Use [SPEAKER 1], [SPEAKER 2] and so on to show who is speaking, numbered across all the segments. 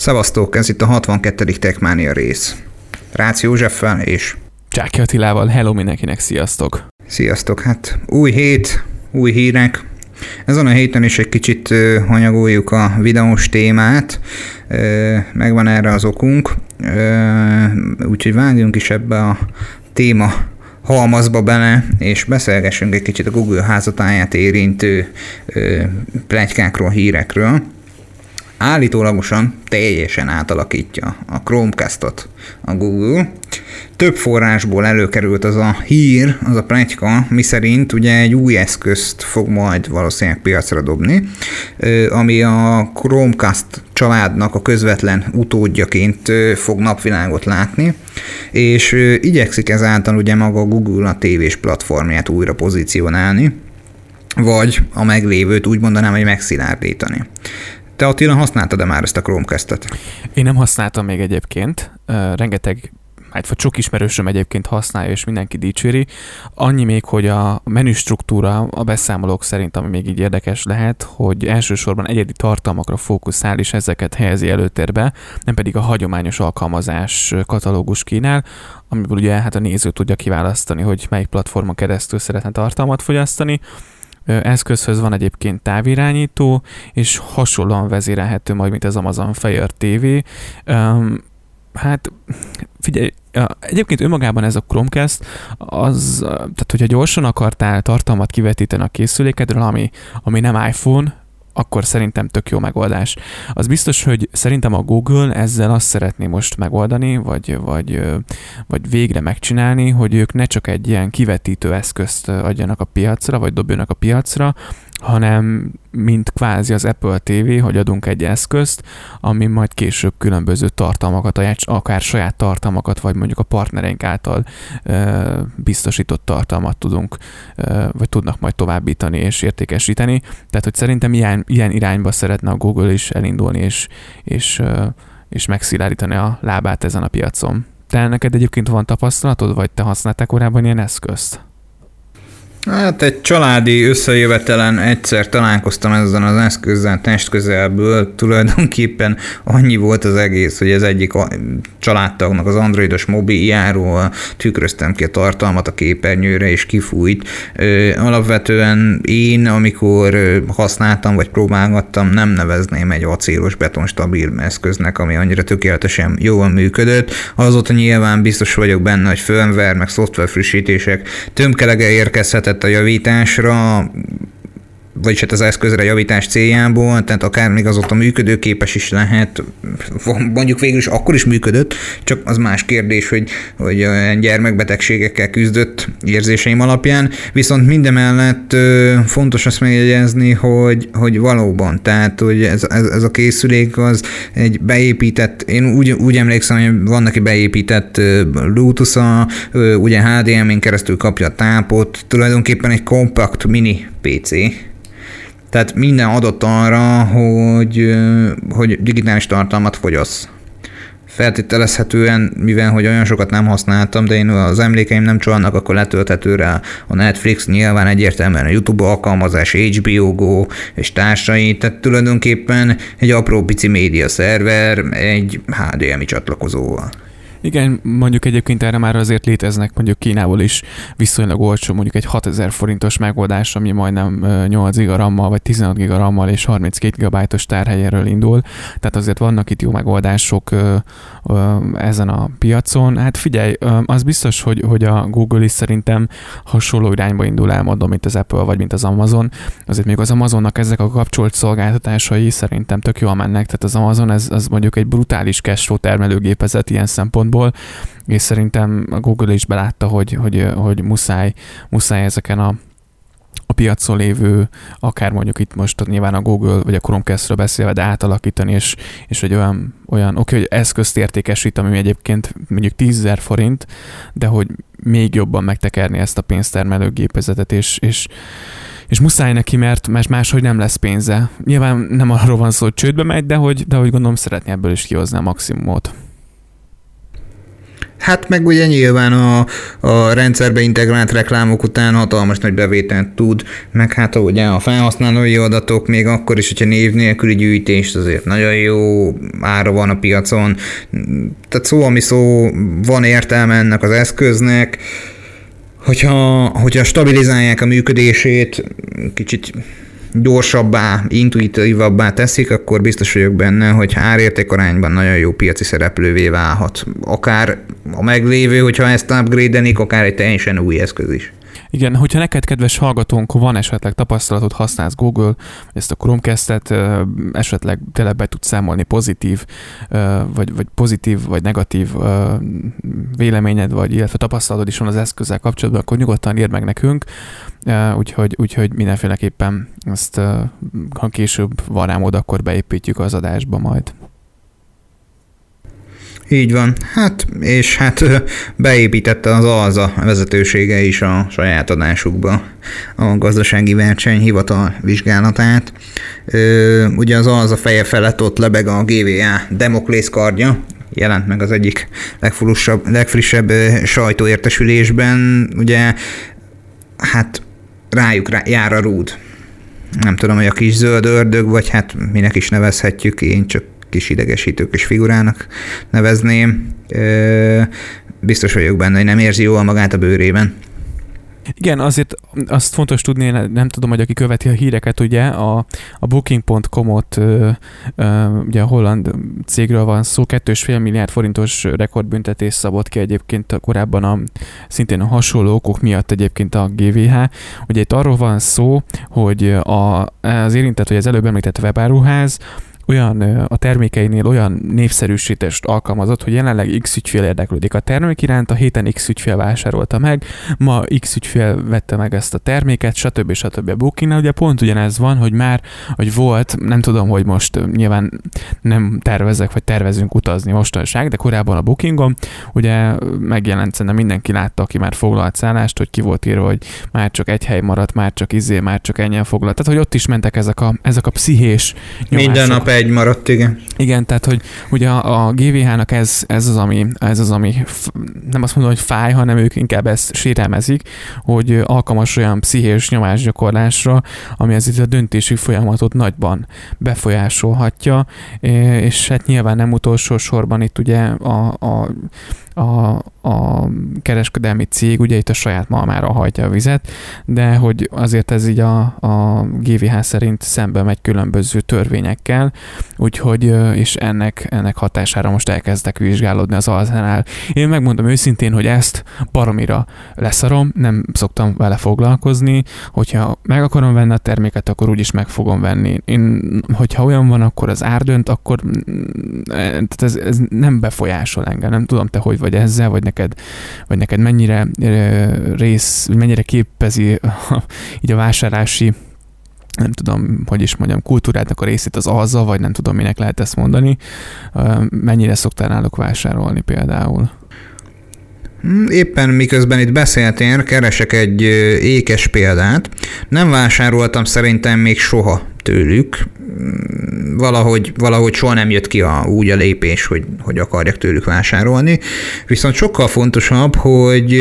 [SPEAKER 1] Szevasztok, ez itt a 62. Techmania rész. Rácz Józseffel és...
[SPEAKER 2] Csáki Attilával, hello mindenkinek, sziasztok!
[SPEAKER 1] Sziasztok, hát új hét, új hírek. Ezen a héten is egy kicsit hanyagoljuk a videós témát, megvan erre az okunk, úgyhogy vágjunk is ebbe a téma halmazba bele, és beszélgessünk egy kicsit a Google házatáját érintő plegykákról, hírekről állítólagosan teljesen átalakítja a Chromecast-ot a Google. Több forrásból előkerült az a hír, az a pletyka, miszerint ugye egy új eszközt fog majd valószínűleg piacra dobni, ami a Chromecast családnak a közvetlen utódjaként fog napvilágot látni, és igyekszik ezáltal ugye maga Google a tévés platformját újra pozícionálni, vagy a meglévőt úgy mondanám, hogy megszilárdítani. Te Attila használtad-e már ezt a Chromecast-et?
[SPEAKER 2] Én nem használtam még egyébként. Rengeteg hát vagy sok ismerősöm egyébként használja, és mindenki dicséri. Annyi még, hogy a menü struktúra a beszámolók szerint, ami még így érdekes lehet, hogy elsősorban egyedi tartalmakra fókuszál, és ezeket helyezi előtérbe, nem pedig a hagyományos alkalmazás katalógus kínál, amiből ugye hát a néző tudja kiválasztani, hogy melyik platformon keresztül szeretne tartalmat fogyasztani eszközhöz van egyébként távirányító, és hasonlóan vezérelhető majd, mint az Amazon Fire TV. Hát figyelj, egyébként önmagában ez a Chromecast, az, tehát hogyha gyorsan akartál tartalmat kivetíteni a készülékedről, ami, ami nem iPhone, akkor szerintem tök jó megoldás. Az biztos, hogy szerintem a Google ezzel azt szeretné most megoldani, vagy, vagy, vagy végre megcsinálni, hogy ők ne csak egy ilyen kivetítő eszközt adjanak a piacra, vagy dobjanak a piacra, hanem mint kvázi az Apple TV, hogy adunk egy eszközt, ami majd később különböző tartalmakat, akár saját tartalmakat, vagy mondjuk a partnereink által e, biztosított tartalmat tudunk, e, vagy tudnak majd továbbítani és értékesíteni. Tehát, hogy szerintem ilyen, ilyen irányba szeretne a Google is elindulni, és, és, e, és megszilárdítani a lábát ezen a piacon. Te neked egyébként van tapasztalatod, vagy te használtál korábban ilyen eszközt?
[SPEAKER 1] Hát egy családi összejövetelen egyszer találkoztam ezzel az eszközzel testközelből, tulajdonképpen annyi volt az egész, hogy az egyik családtagnak az androidos mobiljáról tükröztem ki a tartalmat a képernyőre, és kifújt. Alapvetően én, amikor használtam, vagy próbálgattam, nem nevezném egy acélos betonstabil eszköznek, ami annyira tökéletesen jól működött. Azóta nyilván biztos vagyok benne, hogy firmware, meg szoftver frissítések tömkelege érkezhetett vezetett a javításra, vagyis hát az eszközre javítás céljából, tehát akár még azóta működőképes is lehet, mondjuk végül is akkor is működött, csak az más kérdés, hogy, hogy gyermekbetegségekkel küzdött érzéseim alapján, viszont mindemellett fontos azt megjegyezni, hogy, hogy valóban, tehát hogy ez, ez, ez a készülék az egy beépített, én úgy, úgy emlékszem, hogy van neki beépített Bluetooth-a, ugye HDMI-n keresztül kapja a tápot, tulajdonképpen egy kompakt mini PC, tehát minden adott arra, hogy, hogy digitális tartalmat fogyasz. Feltételezhetően, mivel hogy olyan sokat nem használtam, de én az emlékeim nem csalnak, akkor letölthető rá a Netflix, nyilván egyértelműen a YouTube alkalmazás, HBO Go és társai, tehát tulajdonképpen egy apró pici média szerver egy HDMI csatlakozóval.
[SPEAKER 2] Igen, mondjuk egyébként erre már azért léteznek mondjuk Kínából is viszonylag olcsó, mondjuk egy 6000 forintos megoldás, ami majdnem 8 giga RAM-mal, vagy 16 giga RAM-mal és 32 GB tárhelyéről indul. Tehát azért vannak itt jó megoldások ezen a piacon. Hát figyelj, az biztos, hogy, hogy a Google is szerintem hasonló irányba indul el, mondom, mint az Apple vagy mint az Amazon. Azért még az Amazonnak ezek a kapcsolt szolgáltatásai szerintem tök jól mennek, tehát az Amazon ez, az mondjuk egy brutális cashflow termelőgépezet ilyen szempontból, és szerintem a Google is belátta, hogy, hogy, hogy muszáj, muszáj ezeken a a piacon lévő, akár mondjuk itt most nyilván a Google vagy a Chromecast-ről beszélve, de átalakítani, és, és egy olyan, olyan oké, okay, hogy eszközt értékesít, ami egyébként mondjuk 10 forint, de hogy még jobban megtekerni ezt a pénztermelő gépezetet, és, és és muszáj neki, mert, mert máshogy nem lesz pénze. Nyilván nem arról van szó, hogy csődbe megy, de hogy, de hogy gondolom szeretné ebből is kihozni a maximumot.
[SPEAKER 1] Hát meg ugye nyilván a, a rendszerbe integrált reklámok után hatalmas nagy bevételt tud, meg hát ugye a felhasználói adatok még akkor is, hogyha név nélküli gyűjtés, azért nagyon jó ára van a piacon. Tehát szó, ami szó, van értelme ennek az eszköznek, hogyha, hogyha stabilizálják a működését, kicsit gyorsabbá, intuitívabbá teszik, akkor biztos vagyok benne, hogy árértékarányban nagyon jó piaci szereplővé válhat. Akár a meglévő, hogyha ezt upgrade akár egy teljesen új eszköz is.
[SPEAKER 2] Igen, hogyha neked, kedves hallgatónk, van esetleg tapasztalatod, használsz Google, ezt a Chromecast-et, esetleg tele be tudsz számolni pozitív, vagy, vagy pozitív, vagy negatív véleményed, vagy illetve tapasztalatod is van az eszközzel kapcsolatban, akkor nyugodtan írd meg nekünk, úgyhogy, úgyhogy mindenféleképpen ezt, ha később van rám akkor beépítjük az adásba majd.
[SPEAKER 1] Így van. Hát, és hát beépítette az ALZA vezetősége is a saját adásukba a gazdasági versenyhivatal vizsgálatát. Ugye az ALZA feje felett ott lebeg a GVA Demoklész kardja, jelent meg az egyik legfrissebb sajtóértesülésben, ugye hát rájuk rá, jár a rúd. Nem tudom, hogy a kis zöld ördög, vagy hát minek is nevezhetjük, én csak kis idegesítő kis figurának nevezném. Biztos vagyok benne, hogy nem érzi jól magát a bőrében.
[SPEAKER 2] Igen, azért azt fontos tudni, nem tudom, hogy aki követi a híreket, ugye a, a Booking.com-ot, ugye a holland cégről van szó, 2,5 milliárd forintos rekordbüntetés szabott ki egyébként korábban a, szintén a hasonló okok miatt egyébként a GVH. Ugye itt arról van szó, hogy a, az érintett, hogy az előbb említett webáruház, olyan a termékeinél olyan népszerűsítést alkalmazott, hogy jelenleg X ügyfél érdeklődik a termék iránt, a héten X ügyfél vásárolta meg, ma X ügyfél vette meg ezt a terméket, stb. stb. a Bookingnál ugye pont ugyanez van, hogy már, hogy volt, nem tudom, hogy most nyilván nem tervezek, vagy tervezünk utazni mostanság, de korábban a Bookingon, ugye megjelent, szerintem mindenki látta, aki már foglalt szállást, hogy ki volt írva, hogy már csak egy hely maradt, már csak izé, már csak ennyien foglalt. Tehát, hogy ott is mentek ezek a, ezek a pszichés
[SPEAKER 1] nyomások. Minden nap egy maradt, igen.
[SPEAKER 2] Igen, tehát hogy ugye a, a GVH-nak ez, ez, az, ami, ez az, ami nem azt mondom, hogy fáj, hanem ők inkább ezt sérelmezik, hogy alkalmas olyan pszichés nyomásgyakorlásra, ami az itt a döntési folyamatot nagyban befolyásolhatja, és hát nyilván nem utolsó sorban itt ugye a, a a, a kereskedelmi cég ugye itt a saját malmára hajtja a vizet, de hogy azért ez így a, a GVH szerint szembe megy különböző törvényekkel, úgyhogy és ennek, ennek hatására most elkezdek vizsgálódni az alzánál. Én megmondom őszintén, hogy ezt baromira leszarom, nem szoktam vele foglalkozni, hogyha meg akarom venni a terméket, akkor úgyis meg fogom venni. Én, hogyha olyan van, akkor az ár dönt, akkor tehát ez, ez nem befolyásol engem, nem tudom te, hogy vagy ezzel, vagy neked, vagy neked mennyire rész, mennyire képezi így a vásárlási nem tudom, hogy is mondjam, kultúrádnak a részét az azzal, vagy nem tudom, minek lehet ezt mondani. Mennyire szoktál náluk vásárolni például?
[SPEAKER 1] Hmm, éppen miközben itt beszéltél, keresek egy ékes példát. Nem vásároltam szerintem még soha tőlük. Valahogy, valahogy soha nem jött ki a, úgy a lépés, hogy, hogy akarjak tőlük vásárolni. Viszont sokkal fontosabb, hogy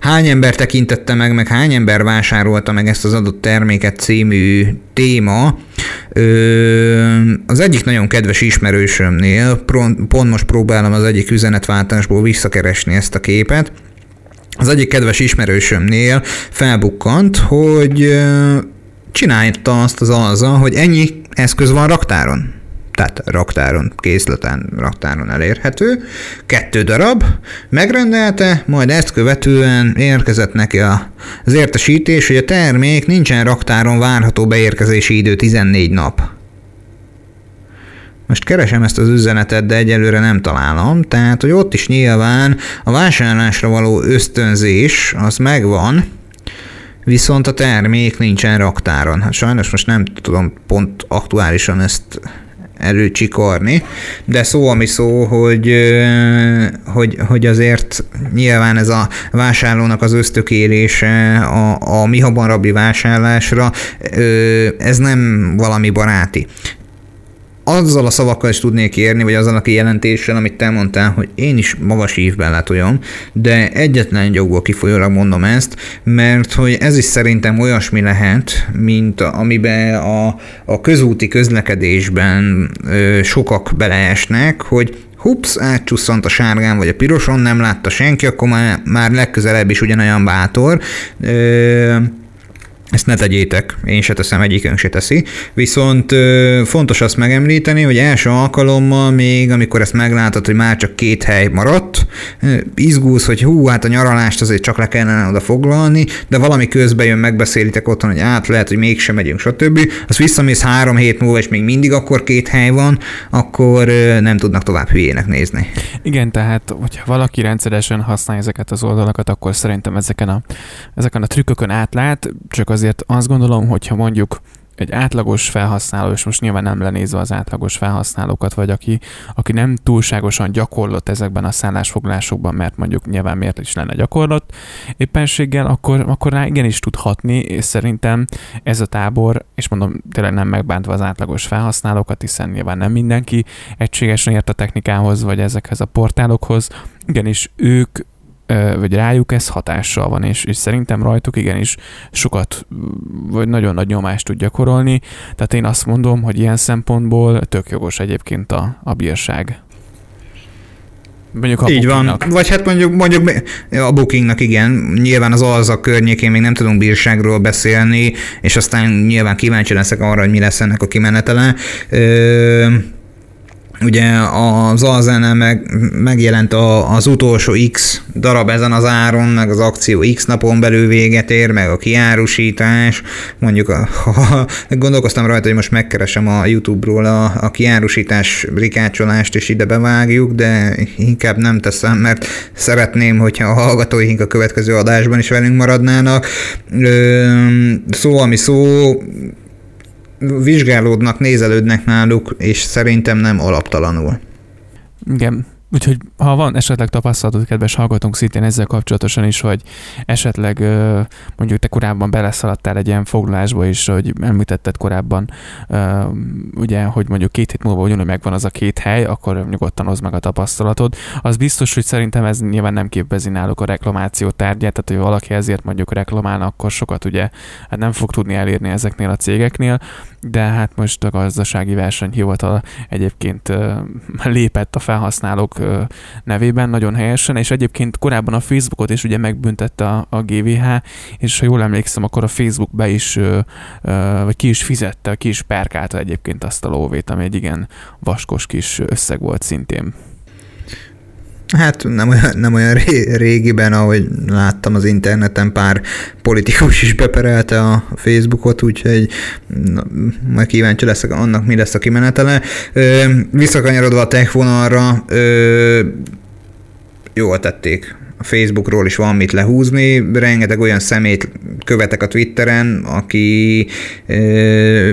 [SPEAKER 1] hány ember tekintette meg, meg hány ember vásárolta meg ezt az adott terméket című téma. Az egyik nagyon kedves ismerősömnél, pont most próbálom az egyik üzenetváltásból visszakeresni ezt a képet, az egyik kedves ismerősömnél felbukkant, hogy csinálta azt az alza, hogy ennyi eszköz van raktáron. Tehát raktáron, készleten, raktáron elérhető. Kettő darab, megrendelte, majd ezt követően érkezett neki az értesítés, hogy a termék nincsen raktáron várható beérkezési idő 14 nap. Most keresem ezt az üzenetet, de egyelőre nem találom, tehát hogy ott is nyilván a vásárlásra való ösztönzés az megvan, viszont a termék nincsen raktáron. Hát sajnos most nem tudom pont aktuálisan ezt előcsikarni, de szó ami szó, hogy, hogy, hogy azért nyilván ez a vásárlónak az ösztökélése a, a mi rabbi vásárlásra, ez nem valami baráti azzal a szavakkal is tudnék érni, vagy azzal a kijelentéssel, amit te mondtál, hogy én is magas ívben látoljam, de egyetlen jogból kifolyólag mondom ezt, mert hogy ez is szerintem olyasmi lehet, mint amiben a, a közúti közlekedésben ö, sokak beleesnek, hogy hups, átcsusszant a sárgán vagy a piroson, nem látta senki, akkor már, már legközelebb is ugyanolyan bátor. Ö, ezt ne tegyétek, én se teszem, egyikünk se teszi. Viszont ö, fontos azt megemlíteni, hogy első alkalommal még, amikor ezt meglátod, hogy már csak két hely maradt, izgulsz, hogy hú, hát a nyaralást azért csak le kellene oda foglalni, de valami közben jön, megbeszélitek otthon, hogy át lehet, hogy mégsem megyünk, stb. Az visszamész három hét múlva, és még mindig akkor két hely van, akkor ö, nem tudnak tovább hülyének nézni.
[SPEAKER 2] Igen, tehát, hogyha valaki rendszeresen használja ezeket az oldalakat, akkor szerintem ezeken a, ezeken a trükkökön átlát, csak az azért azt gondolom, hogyha mondjuk egy átlagos felhasználó, és most nyilván nem lenézve az átlagos felhasználókat, vagy aki, aki nem túlságosan gyakorlott ezekben a szállásfoglásokban, mert mondjuk nyilván miért is lenne gyakorlott éppenséggel, akkor, akkor rá igenis tud hatni, és szerintem ez a tábor, és mondom tényleg nem megbántva az átlagos felhasználókat, hiszen nyilván nem mindenki egységesen ért a technikához, vagy ezekhez a portálokhoz, igenis ők vagy rájuk ez hatással van, és, és szerintem rajtuk igenis sokat, vagy nagyon nagy nyomást tud gyakorolni. Tehát én azt mondom, hogy ilyen szempontból tök jogos egyébként a, a bírság.
[SPEAKER 1] Mondjuk a Így van. Vagy hát mondjuk, mondjuk a bookingnak igen, nyilván az alza környékén még nem tudunk bírságról beszélni, és aztán nyilván kíváncsi leszek arra, hogy mi lesz ennek a kimenetele. Ö- ugye az Alzennel meg, megjelent a, az utolsó X darab ezen az áron, meg az akció X napon belül véget ér, meg a kiárusítás, mondjuk a, ha, gondolkoztam rajta, hogy most megkeresem a YouTube-ról a, a kiárusítás rikácsolást, és ide bevágjuk, de inkább nem teszem, mert szeretném, hogyha a hallgatóink a következő adásban is velünk maradnának. Szó, ami szó, vizsgálódnak, nézelődnek náluk, és szerintem nem alaptalanul.
[SPEAKER 2] Igen, Úgyhogy ha van esetleg tapasztalatod, kedves hallgatónk szintén ezzel kapcsolatosan is, hogy esetleg mondjuk te korábban beleszaladtál egy ilyen foglalásba is, hogy említetted korábban, ugye, hogy mondjuk két hét múlva ugyanúgy megvan az a két hely, akkor nyugodtan hozd meg a tapasztalatod. Az biztos, hogy szerintem ez nyilván nem képezi náluk a reklamáció tárgyát, tehát hogy valaki ezért mondjuk reklamálna, akkor sokat ugye hát nem fog tudni elérni ezeknél a cégeknél, de hát most a gazdasági versenyhivatal egyébként lépett a felhasználók nevében nagyon helyesen, és egyébként korábban a Facebookot is ugye megbüntette a, a GVH, és ha jól emlékszem, akkor a Facebook be is, vagy ki is fizette, ki is perkálta egyébként azt a lóvét, ami egy igen vaskos kis összeg volt szintén.
[SPEAKER 1] Hát nem olyan, nem olyan régiben, ahogy láttam az interneten, pár politikus is beperelte a Facebookot, úgyhogy na, majd kíváncsi leszek annak, mi lesz a kimenetele. Ö, visszakanyarodva a tech vonalra, ö, jól tették a Facebookról is van mit lehúzni, rengeteg olyan szemét követek a Twitteren, aki ö,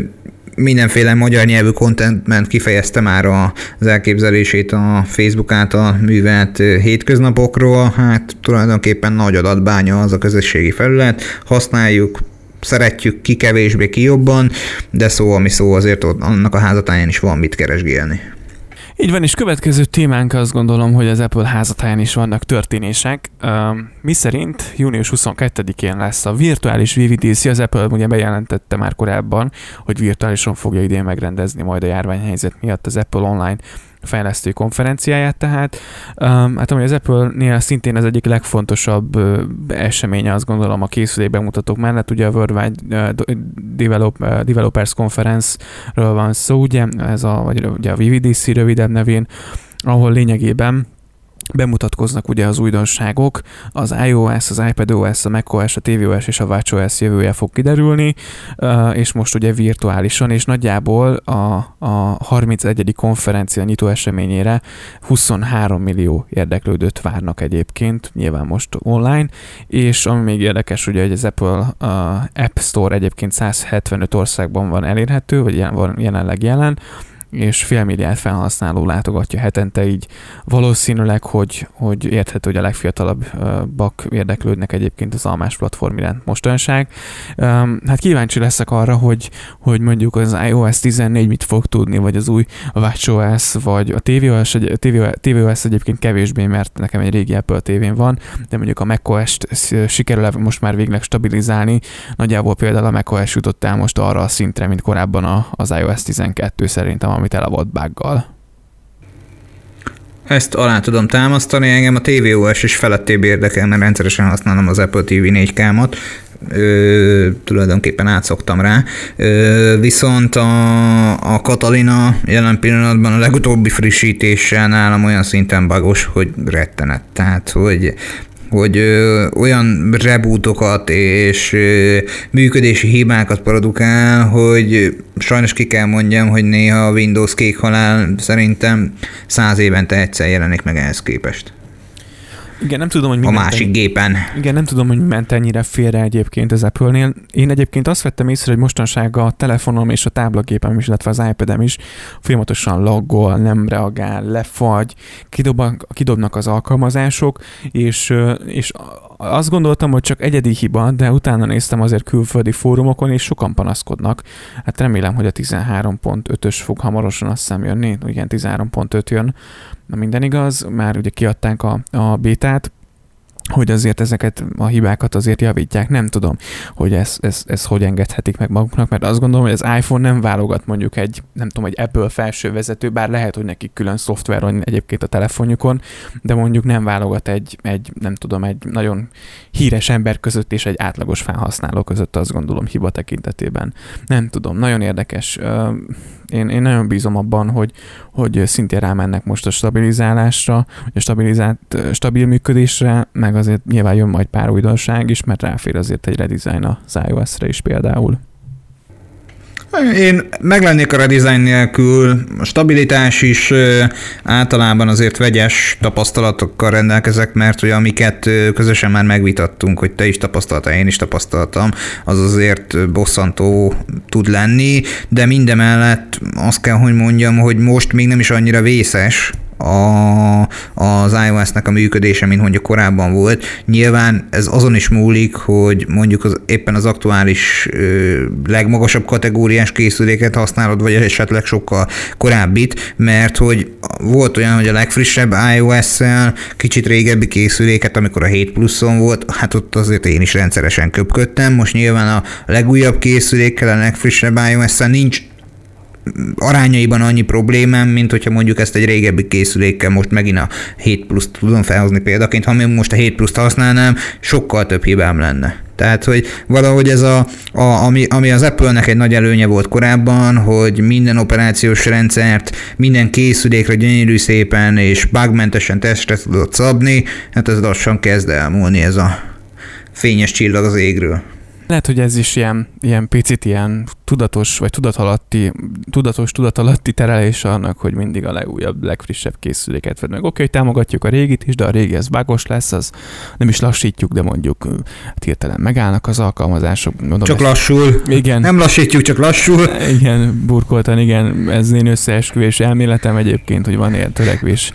[SPEAKER 1] mindenféle magyar nyelvű contentben kifejezte már az elképzelését a Facebook által művelt hétköznapokról. Hát tulajdonképpen nagy adatbánya az a közösségi felület, használjuk, szeretjük ki kevésbé, ki jobban, de szó, ami szó, azért annak a házatáján is van mit keresgélni.
[SPEAKER 2] Így van, és következő témánk azt gondolom, hogy az Apple házatáján is vannak történések. Mi szerint június 22-én lesz a virtuális VVDC, az Apple ugye bejelentette már korábban, hogy virtuálisan fogja idén megrendezni majd a járványhelyzet miatt az Apple Online fejlesztő konferenciáját, tehát um, hát ami az Apple-nél szintén az egyik legfontosabb uh, eseménye, azt gondolom a készülék bemutatók mellett, ugye a Worldwide Develop, Developers Conference-ről van szó, ugye, ez a, vagy ugye a VVDC rövidebb nevén, ahol lényegében bemutatkoznak ugye az újdonságok, az iOS, az iPadOS, a macOS, a tvOS és a watchOS jövője fog kiderülni, és most ugye virtuálisan, és nagyjából a, a 31. konferencia nyitó eseményére 23 millió érdeklődőt várnak egyébként, nyilván most online, és ami még érdekes, ugye, hogy az Apple App Store egyébként 175 országban van elérhető, vagy van jelenleg jelen, és fél milliárd felhasználó látogatja hetente, így valószínűleg, hogy, hogy érthető, hogy a legfiatalabbak érdeklődnek egyébként az almás platform iránt mostanság. Hát kíváncsi leszek arra, hogy, hogy mondjuk az iOS 14 mit fog tudni, vagy az új WatchOS, vagy a tvOS, tvOS, tvOS egyébként kevésbé, mert nekem egy régi Apple tévén van, de mondjuk a macOS-t sikerül most már végleg stabilizálni. Nagyjából például a macOS jutott el most arra a szintre, mint korábban az iOS 12 szerintem, ami tele volt buggal.
[SPEAKER 1] Ezt alá tudom támasztani, engem a tvOS is felettébb érdekel, mert rendszeresen használom az Apple TV 4K-ot, ö, tulajdonképpen átszoktam rá. Ö, viszont a, a Katalina jelen pillanatban a legutóbbi frissítéssel nálam olyan szinten bagos, hogy rettenet. Tehát, hogy hogy ö, olyan rebootokat és ö, működési hibákat produkál, hogy sajnos ki kell mondjam, hogy néha a Windows kék halál szerintem száz évente egyszer jelenik meg ehhez képest.
[SPEAKER 2] Igen, nem tudom, hogy mi
[SPEAKER 1] a másik ennyi, gépen.
[SPEAKER 2] Igen, nem tudom, hogy ment ennyire félre egyébként az Apple-nél. Én egyébként azt vettem észre, hogy mostanság a telefonom és a táblagépem is, illetve az iPad-em is folyamatosan laggol, nem reagál, lefagy, kidobnak, kidobnak az alkalmazások, és, és azt gondoltam, hogy csak egyedi hiba, de utána néztem azért külföldi fórumokon, és sokan panaszkodnak. Hát remélem, hogy a 13.5-ös fog hamarosan azt hiszem jönni, igen, 13.5 jön, Na minden igaz, már ugye kiadták a, a bétát, hogy azért ezeket a hibákat azért javítják. Nem tudom, hogy ezt ez, ez hogy engedhetik meg maguknak, mert azt gondolom, hogy az iPhone nem válogat mondjuk egy, nem tudom, egy Apple felső vezető, bár lehet, hogy nekik külön szoftver van egyébként a telefonjukon, de mondjuk nem válogat egy, egy nem tudom, egy nagyon híres ember között és egy átlagos felhasználó között, azt gondolom, hiba tekintetében. Nem tudom, nagyon érdekes. Én, én nagyon bízom abban, hogy, hogy szintén rámennek most a stabilizálásra, a stabilizált, stabil működésre, meg azért nyilván jön majd pár újdonság is, mert ráfér azért egy redesign az iOS-re is például.
[SPEAKER 1] Én meglennék a redesign nélkül, a stabilitás is általában azért vegyes tapasztalatokkal rendelkezek, mert hogy amiket közösen már megvitattunk, hogy te is tapasztaltál, én is tapasztaltam, az azért bosszantó tud lenni, de mindemellett azt kell, hogy mondjam, hogy most még nem is annyira vészes, a, az iOS-nek a működése, mint mondjuk korábban volt. Nyilván ez azon is múlik, hogy mondjuk az, éppen az aktuális ö, legmagasabb kategóriás készüléket használod, vagy esetleg sokkal korábbit, mert hogy volt olyan, hogy a legfrissebb iOS-szel kicsit régebbi készüléket, amikor a 7 pluszon volt, hát ott azért én is rendszeresen köpködtem. Most nyilván a legújabb készülékkel, a legfrissebb iOS-szel nincs arányaiban annyi problémám, mint hogyha mondjuk ezt egy régebbi készülékkel most megint a 7 plusz tudom felhozni példaként, ha még most a 7 pluszt használnám, sokkal több hibám lenne. Tehát, hogy valahogy ez a, a ami, ami az Apple-nek egy nagy előnye volt korábban, hogy minden operációs rendszert, minden készülékre gyönyörű szépen és bugmentesen testre tudott szabni, hát ez lassan kezd elmúlni ez a fényes csillag az égről.
[SPEAKER 2] Lehet, hogy ez is ilyen, ilyen picit ilyen tudatos, vagy tudatalatti, tudatos, tudatalatti terelés annak, hogy mindig a legújabb, legfrissebb készüléket vedd meg. Oké, hogy támogatjuk a régit is, de a régi ez bágos lesz, az nem is lassítjuk, de mondjuk hát hirtelen megállnak az alkalmazások.
[SPEAKER 1] Mondom, csak lassul.
[SPEAKER 2] Igen.
[SPEAKER 1] Nem lassítjuk, csak lassul.
[SPEAKER 2] Igen, burkoltan, igen, ez én összeesküvés elméletem egyébként, hogy van ilyen törekvés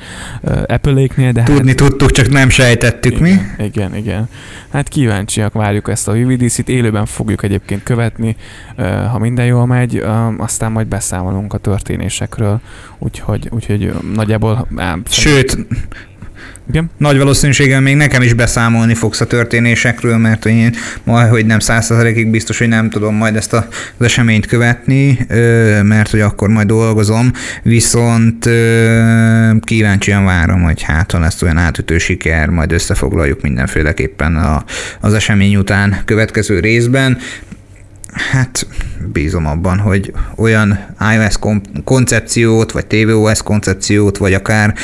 [SPEAKER 2] Apple-éknél, de
[SPEAKER 1] Tudni hát, tudtuk, csak nem sejtettük
[SPEAKER 2] igen,
[SPEAKER 1] mi.
[SPEAKER 2] Igen, igen. Hát kíváncsiak, várjuk ezt a VVDC-t, élőben fogjuk egyébként követni, ha minden jól megy, aztán majd beszámolunk a történésekről, úgyhogy, úgyhogy nagyjából...
[SPEAKER 1] Sőt, igen. Nagy valószínűséggel még nekem is beszámolni fogsz a történésekről, mert én majd, hogy nem százszerzelékig biztos, hogy nem tudom majd ezt az eseményt követni, mert hogy akkor majd dolgozom, viszont kíváncsian várom, hogy hát ha lesz olyan átütő siker, majd összefoglaljuk mindenféleképpen a, az esemény után következő részben. Hát bízom abban, hogy olyan iOS koncepciót, vagy tvOS koncepciót, vagy akár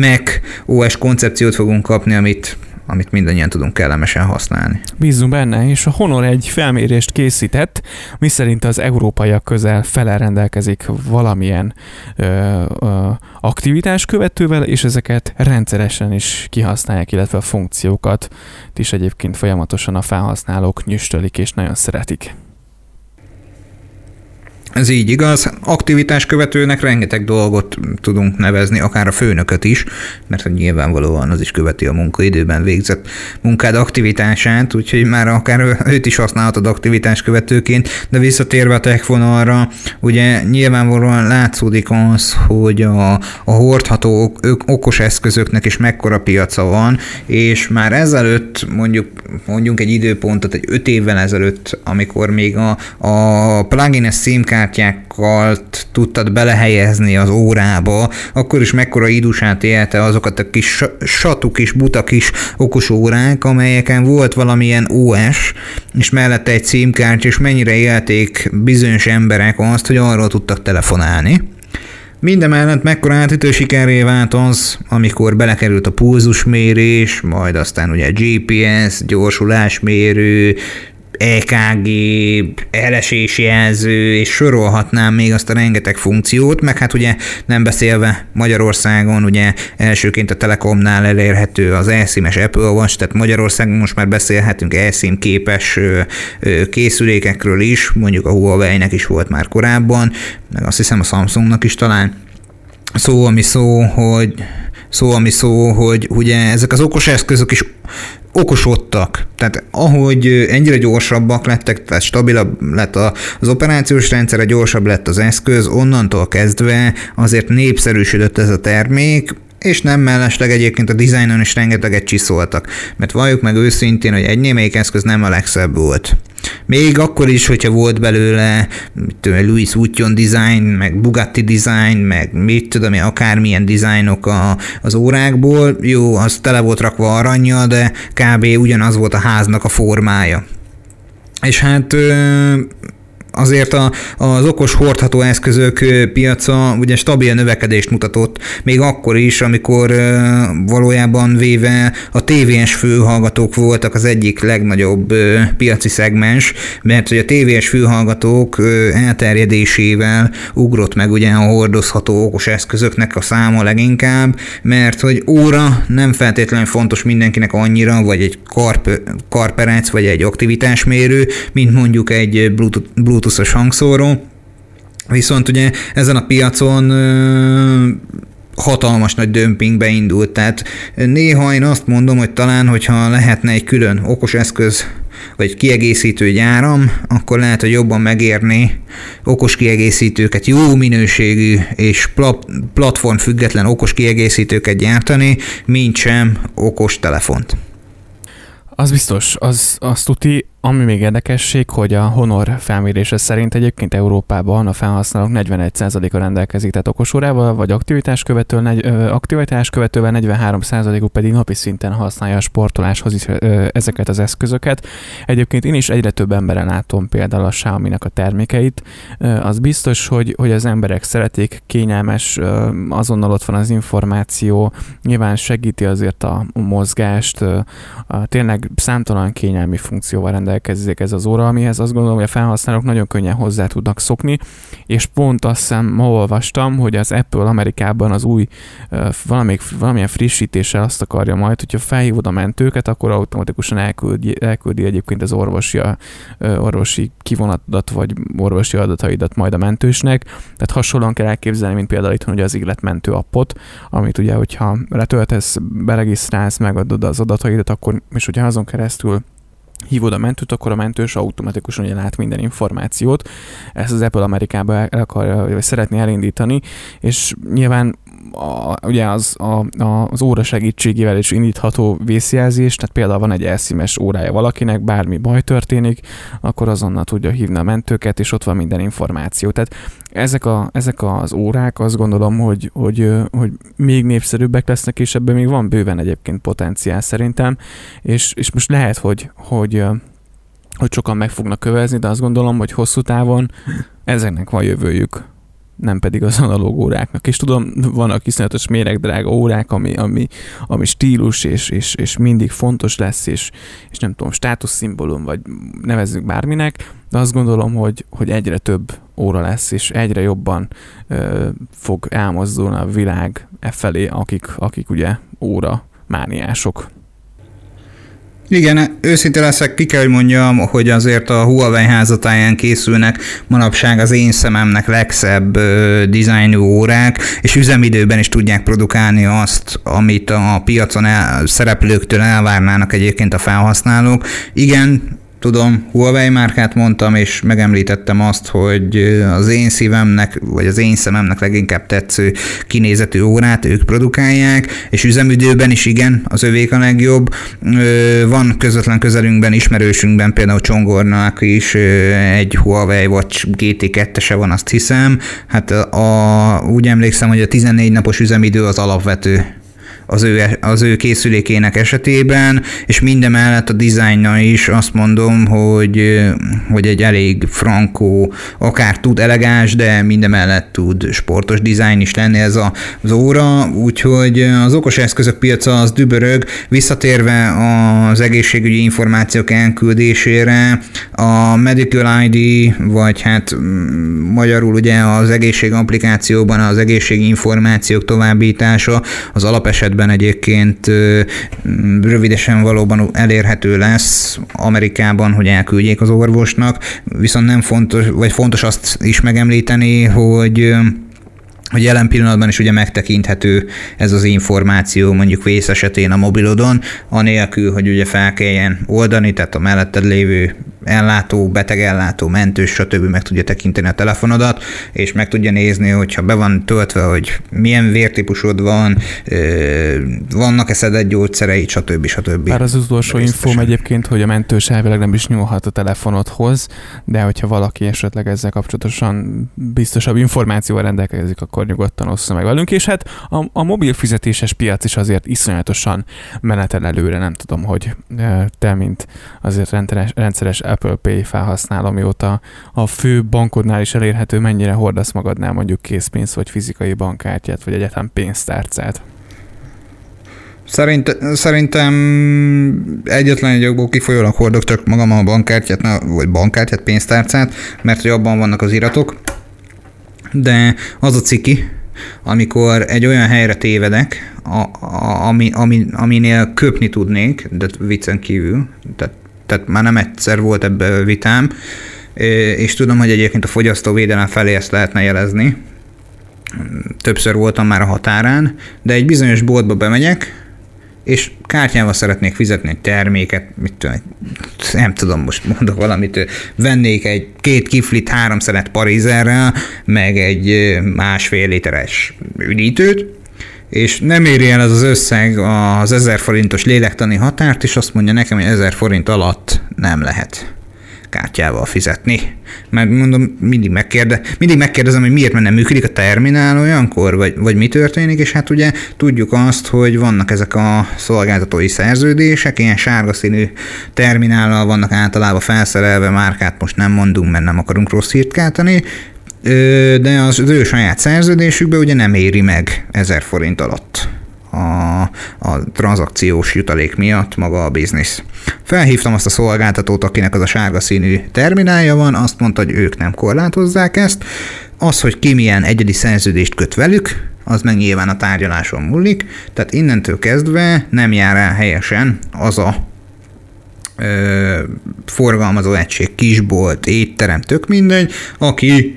[SPEAKER 1] Mac OS koncepciót fogunk kapni, amit amit mindannyian tudunk kellemesen használni.
[SPEAKER 2] Bízunk benne, és a Honor egy felmérést készített, miszerint az európaiak közel fele rendelkezik valamilyen ö, ö, aktivitás követővel, és ezeket rendszeresen is kihasználják, illetve a funkciókat is egyébként folyamatosan a felhasználók nyüstölik és nagyon szeretik.
[SPEAKER 1] Ez így igaz. Aktivitás követőnek rengeteg dolgot tudunk nevezni, akár a főnököt is, mert nyilvánvalóan az is követi a munkaidőben végzett munkád aktivitását, úgyhogy már akár őt is használhatod aktivitás követőként, de visszatérve a tech vonalra, ugye nyilvánvalóan látszódik az, hogy a, a hordható okos eszközöknek is mekkora piaca van, és már ezelőtt mondjuk mondjuk egy időpontot, egy öt évvel ezelőtt, amikor még a, a plugin-es kártyákkal tudtad belehelyezni az órába, akkor is mekkora idusát élte azokat a kis satú kis buta kis okos órák, amelyeken volt valamilyen OS, és mellette egy címkártya, és mennyire élték bizonyos emberek azt, hogy arról tudtak telefonálni. Mindemellett mekkora átütő sikeré vált az, amikor belekerült a pulzusmérés, majd aztán ugye GPS, gyorsulásmérő, EKG, elesési jelző, és sorolhatnám még azt a rengeteg funkciót, meg hát ugye nem beszélve Magyarországon, ugye elsőként a Telekomnál elérhető az eSIM-es Apple Watch, tehát Magyarországon most már beszélhetünk eSIM képes készülékekről is, mondjuk a Huawei-nek is volt már korábban, meg azt hiszem a Samsungnak is talán. Szó, ami szó, hogy szó, ami szó, hogy ugye ezek az okos eszközök is okosodtak. Tehát ahogy ennyire gyorsabbak lettek, tehát stabilabb lett az operációs rendszere, gyorsabb lett az eszköz, onnantól kezdve azért népszerűsödött ez a termék, és nem mellesleg egyébként a dizájnon is rengeteget csiszoltak, mert valljuk meg őszintén, hogy egy némelyik eszköz nem a legszebb volt. Még akkor is, hogyha volt belőle tudom, Louis Vuitton design, meg Bugatti design, meg mit tudom én, akármilyen dizájnok a, az órákból, jó, az tele volt rakva aranya, de kb. ugyanaz volt a háznak a formája. És hát azért a, az okos hordható eszközök piaca ugye stabil növekedést mutatott, még akkor is, amikor valójában véve a TVS fülhallgatók voltak az egyik legnagyobb piaci szegmens, mert hogy a TVS fülhallgatók elterjedésével ugrott meg ugye a hordozható okos eszközöknek a száma leginkább, mert hogy óra nem feltétlenül fontos mindenkinek annyira, vagy egy karp, karperec, vagy egy aktivitásmérő, mint mondjuk egy Bluetooth bluetoothos hangszóró, viszont ugye ezen a piacon hatalmas nagy dömpingbe indult, tehát néha én azt mondom, hogy talán, hogyha lehetne egy külön okos eszköz, vagy kiegészítő gyáram, akkor lehet, hogy jobban megérni okos kiegészítőket, jó minőségű és platform független okos kiegészítőket gyártani, mint sem okos telefont.
[SPEAKER 2] Az biztos, az, az tuti, ami még érdekesség, hogy a Honor felmérése szerint egyébként Európában a felhasználók 41%-a rendelkezik tehát okosórával, vagy aktivitás, követő, aktivitás követővel 43%-uk pedig napi szinten használja a sportoláshoz is ezeket az eszközöket. Egyébként én is egyre több emberen látom például a xiaomi a termékeit. Az biztos, hogy, hogy az emberek szeretik, kényelmes, azonnal ott van az információ, nyilván segíti azért a mozgást, tényleg számtalan kényelmi funkcióval rendelkezik rendelkezik ez az óra, amihez azt gondolom, hogy a felhasználók nagyon könnyen hozzá tudnak szokni, és pont azt hiszem ma olvastam, hogy az Apple Amerikában az új valamelyik, valamilyen frissítéssel azt akarja majd, hogyha felhívod a mentőket, akkor automatikusan elküldi, elküldi egyébként az orvosi, orvosi kivonatodat, vagy orvosi adataidat majd a mentősnek. Tehát hasonlóan kell elképzelni, mint például itt, hogy az illetmentő appot, amit ugye, hogyha letöltesz, beregisztrálsz, megadod az adataidat, akkor, és hogyha azon keresztül hívod a mentőt, akkor a mentős automatikusan ugye lát minden információt. Ezt az Apple Amerikába el akarja, vagy szeretné elindítani, és nyilván a, ugye az, a, a, az óra segítségével is indítható vészjelzés, tehát például van egy elszímes órája valakinek, bármi baj történik, akkor azonnal tudja hívni a mentőket, és ott van minden információ. Tehát ezek, a, ezek az órák azt gondolom, hogy, hogy, hogy még népszerűbbek lesznek, és ebben még van bőven egyébként potenciál szerintem, és, és most lehet, hogy, hogy hogy sokan meg fognak kövezni, de azt gondolom, hogy hosszú távon ezeknek van jövőjük nem pedig az analóg óráknak. És tudom, vannak iszonyatos méregdrága órák, ami, ami, ami stílus, és, és, és mindig fontos lesz, és, és nem tudom, státuszszimbólum, vagy nevezzük bárminek, de azt gondolom, hogy, hogy egyre több óra lesz, és egyre jobban ö, fog elmozdulni a világ e felé, akik, akik ugye óra mániások.
[SPEAKER 1] Igen, őszinte leszek, ki kell, hogy mondjam, hogy azért a Huawei házatáján készülnek manapság az én szememnek legszebb ö, dizájnú órák, és üzemidőben is tudják produkálni azt, amit a piacon el, szereplőktől elvárnának egyébként a felhasználók. Igen, tudom, Huawei márkát mondtam, és megemlítettem azt, hogy az én szívemnek, vagy az én szememnek leginkább tetsző kinézetű órát ők produkálják, és üzemidőben is igen, az övék a legjobb. Van közvetlen közelünkben, ismerősünkben, például Csongornak is egy Huawei vagy GT2-se van, azt hiszem. Hát a, úgy emlékszem, hogy a 14 napos üzemidő az alapvető az ő, az ő készülékének esetében, és mindemellett a dizájnna is azt mondom, hogy, hogy egy elég frankó, akár tud elegáns, de mindemellett tud sportos dizájn is lenni ez a, az óra, úgyhogy az okos eszközök piaca az dübörög, visszatérve az egészségügyi információk elküldésére, a Medical ID, vagy hát magyarul ugye az egészség applikációban az egészségi információk továbbítása az alapesetben esetben egyébként rövidesen valóban elérhető lesz Amerikában, hogy elküldjék az orvosnak, viszont nem fontos, vagy fontos azt is megemlíteni, hogy hogy jelen pillanatban is ugye megtekinthető ez az információ mondjuk vész esetén a mobilodon, anélkül, hogy ugye fel kelljen oldani, tehát a melletted lévő ellátó, betegellátó, mentős, stb. meg tudja tekinteni a telefonodat, és meg tudja nézni, hogyha be van töltve, hogy milyen vértípusod van, vannak-e szedett gyógyszerei, stb. stb.
[SPEAKER 2] Bár az utolsó infóm egyébként, hogy a mentős elvileg nem is nyúlhat a telefonodhoz, de hogyha valaki esetleg ezzel kapcsolatosan biztosabb információval rendelkezik, akkor nyugodtan ossza meg velünk, és hát a, a mobil fizetéses piac is azért iszonyatosan menetel előre, nem tudom, hogy te, mint azért rendszeres, rendszeres Apple Pay felhasználó, mióta a fő bankodnál is elérhető, mennyire hordasz magadnál mondjuk készpénzt, vagy fizikai bankkártyát, vagy egyáltalán pénztárcát?
[SPEAKER 1] Szerint, szerintem egyetlen egy jogból kifolyólag hordok csak magam a bankkártyát, vagy bankkártyát, pénztárcát, mert hogy abban vannak az iratok. De az a ciki, amikor egy olyan helyre tévedek, a, a, ami, ami, aminél köpni tudnék, de viccen kívül, tehát tehát már nem egyszer volt ebbe vitám, és tudom, hogy egyébként a fogyasztóvédelem felé ezt lehetne jelezni. Többször voltam már a határán, de egy bizonyos boltba bemegyek, és kártyával szeretnék fizetni egy terméket, mit tudom, nem tudom, most mondok valamit, vennék egy két kiflit, három szelet parizerrel, meg egy másfél literes üdítőt, és nem éri el ez az összeg az 1000 forintos lélektani határt, és azt mondja nekem, hogy 1000 forint alatt nem lehet kártyával fizetni. Mert mondom, mindig, megkérde, mindig megkérdezem, hogy miért nem működik a terminál olyankor, vagy, vagy mi történik, és hát ugye tudjuk azt, hogy vannak ezek a szolgáltatói szerződések, ilyen sárga színű terminállal vannak általában felszerelve, márkát most nem mondunk, mert nem akarunk rossz hírt káltani, de az ő saját szerződésükben ugye nem éri meg 1000 forint alatt a, a tranzakciós jutalék miatt maga a biznisz. Felhívtam azt a szolgáltatót, akinek az a sárga színű terminálja van, azt mondta, hogy ők nem korlátozzák ezt. Az, hogy ki milyen egyedi szerződést köt velük, az meg nyilván a tárgyaláson múlik, tehát innentől kezdve nem jár el helyesen az a ö, forgalmazó egység, kisbolt, étterem, tök mindegy, aki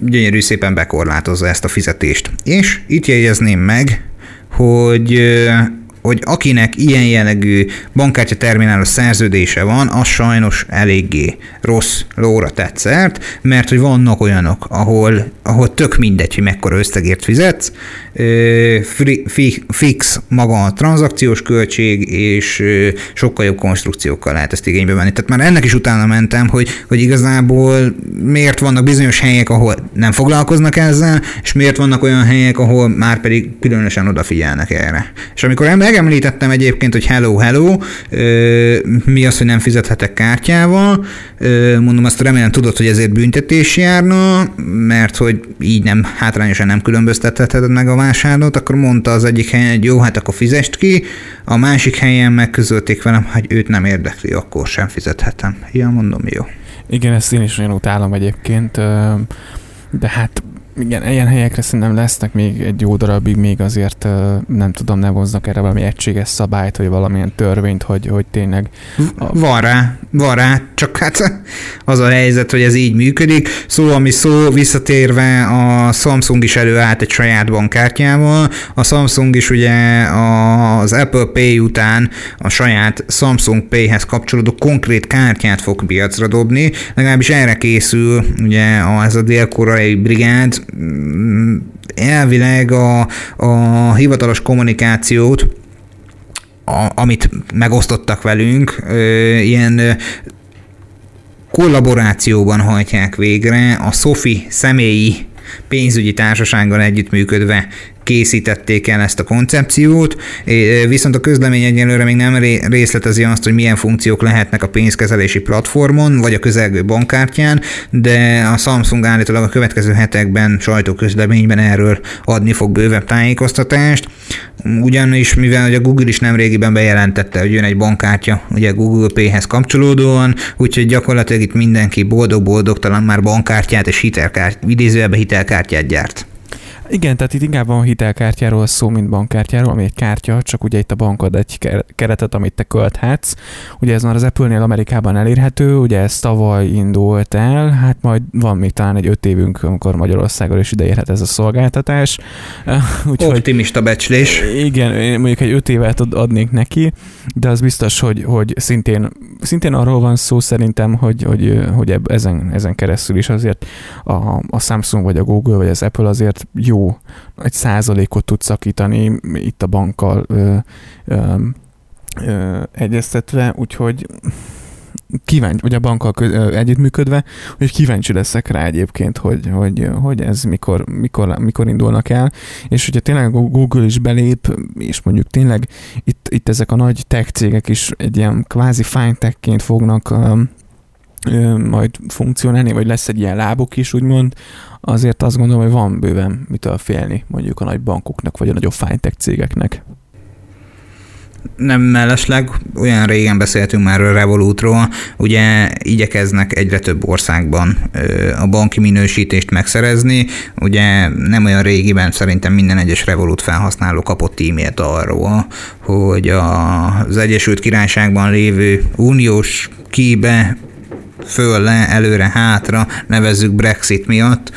[SPEAKER 1] gyönyörű szépen bekorlátozza ezt a fizetést. És itt jegyezném meg, hogy hogy akinek ilyen jellegű bankkártya terminálos szerződése van, az sajnos eléggé rossz lóra tetszert, mert hogy vannak olyanok, ahol, ahol tök mindegy, hogy mekkora összegért fizetsz, fix maga a tranzakciós költség, és sokkal jobb konstrukciókkal lehet ezt igénybe venni. Tehát már ennek is utána mentem, hogy, hogy igazából miért vannak bizonyos helyek, ahol nem foglalkoznak ezzel, és miért vannak olyan helyek, ahol már pedig különösen odafigyelnek erre. És amikor megemlítettem egyébként, hogy hello, hello, mi az, hogy nem fizethetek kártyával, mondom, azt remélem tudod, hogy ezért büntetés járna, mert hogy így nem hátrányosan nem különböztetheted meg a vásárlót, akkor mondta az egyik helyen, hogy jó, hát akkor fizest ki, a másik helyen megközölték velem, hogy őt nem érdekli, akkor sem fizethetem. Ja, mondom, jó.
[SPEAKER 2] Igen, ezt én is nagyon utálom egyébként, de hát Igen, ilyen helyekre szerintem lesznek még egy jó darabig, még azért nem tudom, ne hoznak erre valami egységes szabályt, vagy valamilyen törvényt, hogy, hogy tényleg...
[SPEAKER 1] A... Van rá, van rá, csak hát az a helyzet, hogy ez így működik. Szó, ami szó, visszatérve a Samsung is előállt egy saját bankkártyával. A Samsung is ugye az Apple Pay után a saját Samsung Pay-hez kapcsolódó konkrét kártyát fog piacra dobni, legalábbis erre készül ugye ez a dél-koreai brigád, elvileg a, a hivatalos kommunikációt, a, amit megosztottak velünk, ilyen kollaborációban hajtják végre a Sofi személyi pénzügyi társasággal együttműködve készítették el ezt a koncepciót, viszont a közlemény egyelőre még nem részletezi azt, hogy milyen funkciók lehetnek a pénzkezelési platformon, vagy a közelgő bankkártyán, de a Samsung állítólag a következő hetekben sajtóközleményben erről adni fog bővebb tájékoztatást. Ugyanis, mivel hogy a Google is nem régiben bejelentette, hogy jön egy bankkártya, ugye Google Pay-hez kapcsolódóan, úgyhogy gyakorlatilag itt mindenki boldog-boldogtalan már bankkártyát és hitelkártyát, idézőjelbe hitelkártyát gyárt.
[SPEAKER 2] Igen, tehát itt inkább van hitelkártyáról szó, mint bankkártyáról, ami egy kártya, csak ugye itt a bankod egy keretet, amit te költhetsz. Ugye ez már az Apple-nél Amerikában elérhető, ugye ez tavaly indult el, hát majd van még talán egy öt évünk, amikor Magyarországon is ideérhet ez a szolgáltatás.
[SPEAKER 1] Úgyhogy, Optimista becslés.
[SPEAKER 2] Igen, mondjuk egy öt évet adnék neki, de az biztos, hogy, hogy szintén, szintén arról van szó szerintem, hogy, hogy, hogy ezen, ezen keresztül is azért a, a Samsung vagy a Google vagy az Apple azért jó egy százalékot tud szakítani itt a bankkal ö, ö, ö, egyeztetve, úgyhogy kíváncsi, vagy a bankkal kö, együttműködve, hogy kíváncsi leszek rá egyébként, hogy, hogy, hogy ez mikor, mikor, mikor indulnak el, és hogyha tényleg Google is belép, és mondjuk tényleg itt, itt ezek a nagy tech cégek is egy ilyen kvázi fintechként fognak majd funkcionálni, vagy lesz egy ilyen lábuk is, úgymond, azért azt gondolom, hogy van bőven mitől félni mondjuk a nagy bankoknak, vagy a nagyobb fintech cégeknek.
[SPEAKER 1] Nem mellesleg, olyan régen beszéltünk már a Revolutról, ugye igyekeznek egyre több országban a banki minősítést megszerezni, ugye nem olyan régiben szerintem minden egyes Revolut felhasználó kapott e-mailt arról, hogy az Egyesült Királyságban lévő uniós kibe föl, le, előre, hátra, nevezzük Brexit miatt,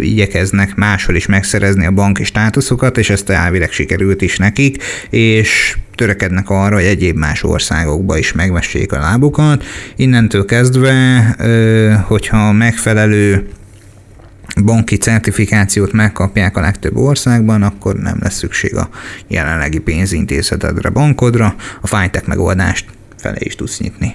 [SPEAKER 1] igyekeznek máshol is megszerezni a banki státuszokat, és ezt elvileg sikerült is nekik, és törekednek arra, hogy egyéb más országokba is megvessék a lábukat. Innentől kezdve, hogyha megfelelő banki certifikációt megkapják a legtöbb országban, akkor nem lesz szükség a jelenlegi pénzintézetedre, bankodra, a fájtek megoldást fele is tudsz nyitni.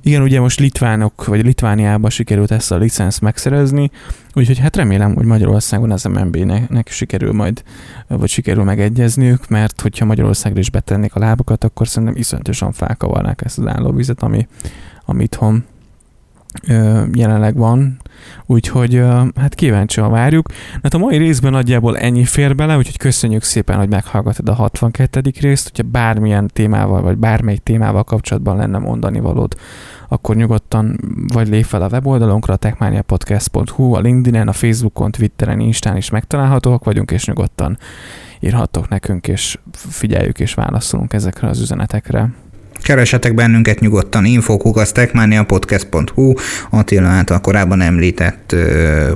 [SPEAKER 2] Igen, ugye most Litvánok, vagy Litvániában sikerült ezt a licensz megszerezni, úgyhogy hát remélem, hogy Magyarországon az MNB-nek sikerül majd, vagy sikerül megegyezniük, mert hogyha Magyarországra is betennék a lábukat, akkor szerintem iszonyatosan felkavarnák ezt az állóvizet, ami, ami itthon jelenleg van, úgyhogy hát kíváncsian várjuk. Hát a mai részben nagyjából ennyi fér bele, úgyhogy köszönjük szépen, hogy meghallgatod a 62. részt, hogyha bármilyen témával, vagy bármelyik témával kapcsolatban lenne mondani valód, akkor nyugodtan vagy lép fel a weboldalunkra, a techmaniapodcast.hu, a LinkedIn-en, a Facebookon, Twitteren, Instán is megtalálhatóak vagyunk, és nyugodtan írhattok nekünk, és figyeljük és válaszolunk ezekre az üzenetekre.
[SPEAKER 1] Keresetek bennünket nyugodtan, infokukasztechmaniapodcast.hu, Attila által korábban említett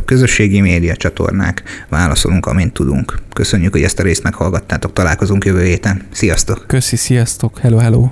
[SPEAKER 1] közösségi média csatornák, válaszolunk, amint tudunk. Köszönjük, hogy ezt a részt meghallgattátok, találkozunk jövő héten. Sziasztok!
[SPEAKER 2] Köszi, sziasztok, hello, hello!